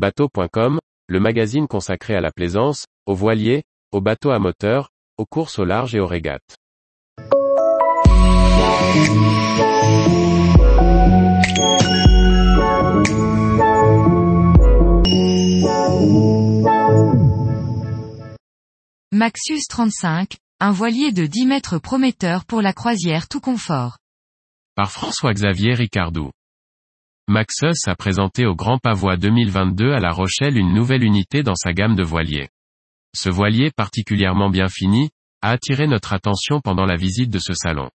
Bateau.com, le magazine consacré à la plaisance, aux voiliers, aux bateaux à moteur, aux courses au large et aux régates. Maxus 35, un voilier de 10 mètres prometteur pour la croisière tout confort. Par François-Xavier Ricardou. Maxus a présenté au Grand Pavois 2022 à La Rochelle une nouvelle unité dans sa gamme de voiliers. Ce voilier particulièrement bien fini, a attiré notre attention pendant la visite de ce salon.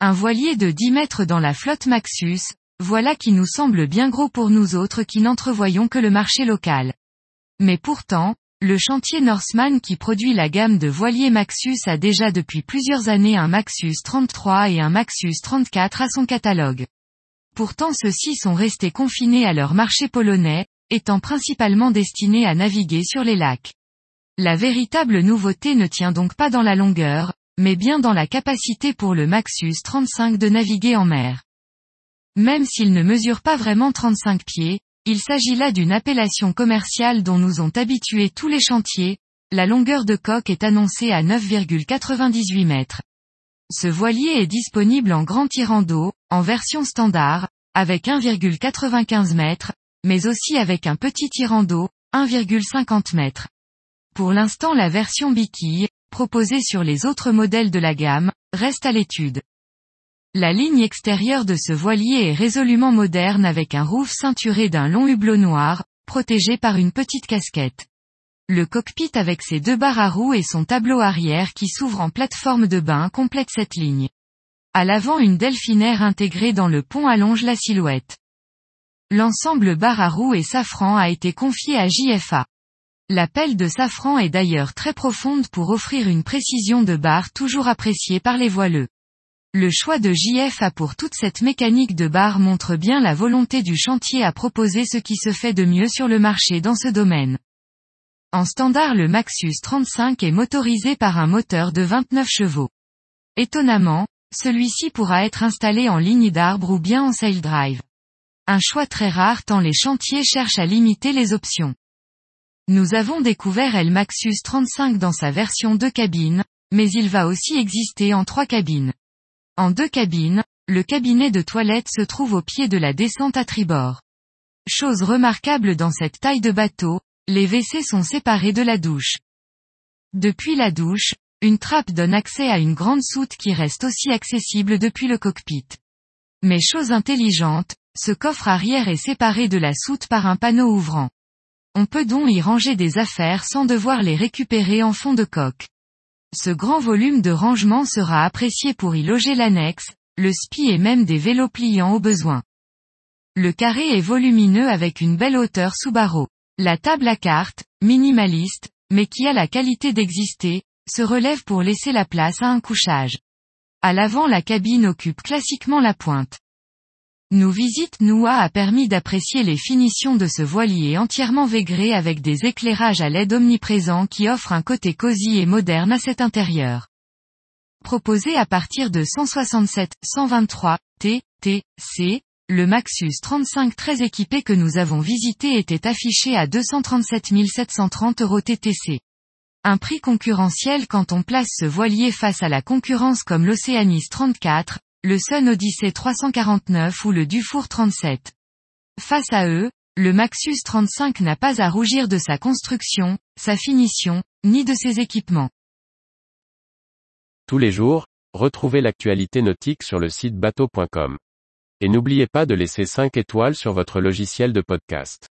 Un voilier de 10 mètres dans la flotte Maxus, voilà qui nous semble bien gros pour nous autres qui n'entrevoyons que le marché local. Mais pourtant, le chantier Norseman qui produit la gamme de voiliers Maxus a déjà depuis plusieurs années un Maxus 33 et un Maxus 34 à son catalogue. Pourtant ceux-ci sont restés confinés à leur marché polonais, étant principalement destinés à naviguer sur les lacs. La véritable nouveauté ne tient donc pas dans la longueur, mais bien dans la capacité pour le Maxus 35 de naviguer en mer. Même s'il ne mesure pas vraiment 35 pieds, il s'agit là d'une appellation commerciale dont nous ont habitués tous les chantiers, la longueur de coque est annoncée à 9,98 mètres. Ce voilier est disponible en grand tirant d'eau, en version standard, avec 1,95 mètres, mais aussi avec un petit tirant d'eau, 1,50 mètres. Pour l'instant la version biquille, proposée sur les autres modèles de la gamme, reste à l'étude. La ligne extérieure de ce voilier est résolument moderne avec un roof ceinturé d'un long hublot noir, protégé par une petite casquette. Le cockpit avec ses deux barres à roues et son tableau arrière qui s'ouvre en plateforme de bain complète cette ligne. À l'avant une delphinaire intégrée dans le pont allonge la silhouette. L'ensemble barre à roues et safran a été confié à JFA. La pelle de safran est d'ailleurs très profonde pour offrir une précision de barre toujours appréciée par les voileux. Le choix de JFA pour toute cette mécanique de barre montre bien la volonté du chantier à proposer ce qui se fait de mieux sur le marché dans ce domaine. En standard le Maxus 35 est motorisé par un moteur de 29 chevaux. Étonnamment, celui-ci pourra être installé en ligne d'arbre ou bien en sail drive. Un choix très rare tant les chantiers cherchent à limiter les options. Nous avons découvert El Maxus 35 dans sa version 2 cabines, mais il va aussi exister en 3 cabines. En deux cabines, le cabinet de toilette se trouve au pied de la descente à tribord. Chose remarquable dans cette taille de bateau, les WC sont séparés de la douche. Depuis la douche, une trappe donne accès à une grande soute qui reste aussi accessible depuis le cockpit. Mais chose intelligente, ce coffre arrière est séparé de la soute par un panneau ouvrant. On peut donc y ranger des affaires sans devoir les récupérer en fond de coque. Ce grand volume de rangement sera apprécié pour y loger l'annexe, le spi et même des vélos pliants au besoin. Le carré est volumineux avec une belle hauteur sous barreau. La table à cartes, minimaliste, mais qui a la qualité d'exister, se relève pour laisser la place à un couchage. À l'avant la cabine occupe classiquement la pointe. Nous visite Noua a permis d'apprécier les finitions de ce voilier entièrement végré avec des éclairages à LED omniprésents qui offrent un côté cosy et moderne à cet intérieur. Proposé à partir de 167 123 T, T, C, le Maxus 35 très équipé que nous avons visité était affiché à 237 730 euros TTC. Un prix concurrentiel quand on place ce voilier face à la concurrence comme l'Océanis 34, le Sun Odyssey 349 ou le Dufour 37. Face à eux, le Maxus 35 n'a pas à rougir de sa construction, sa finition, ni de ses équipements. Tous les jours, retrouvez l'actualité nautique sur le site bateau.com. Et n'oubliez pas de laisser 5 étoiles sur votre logiciel de podcast.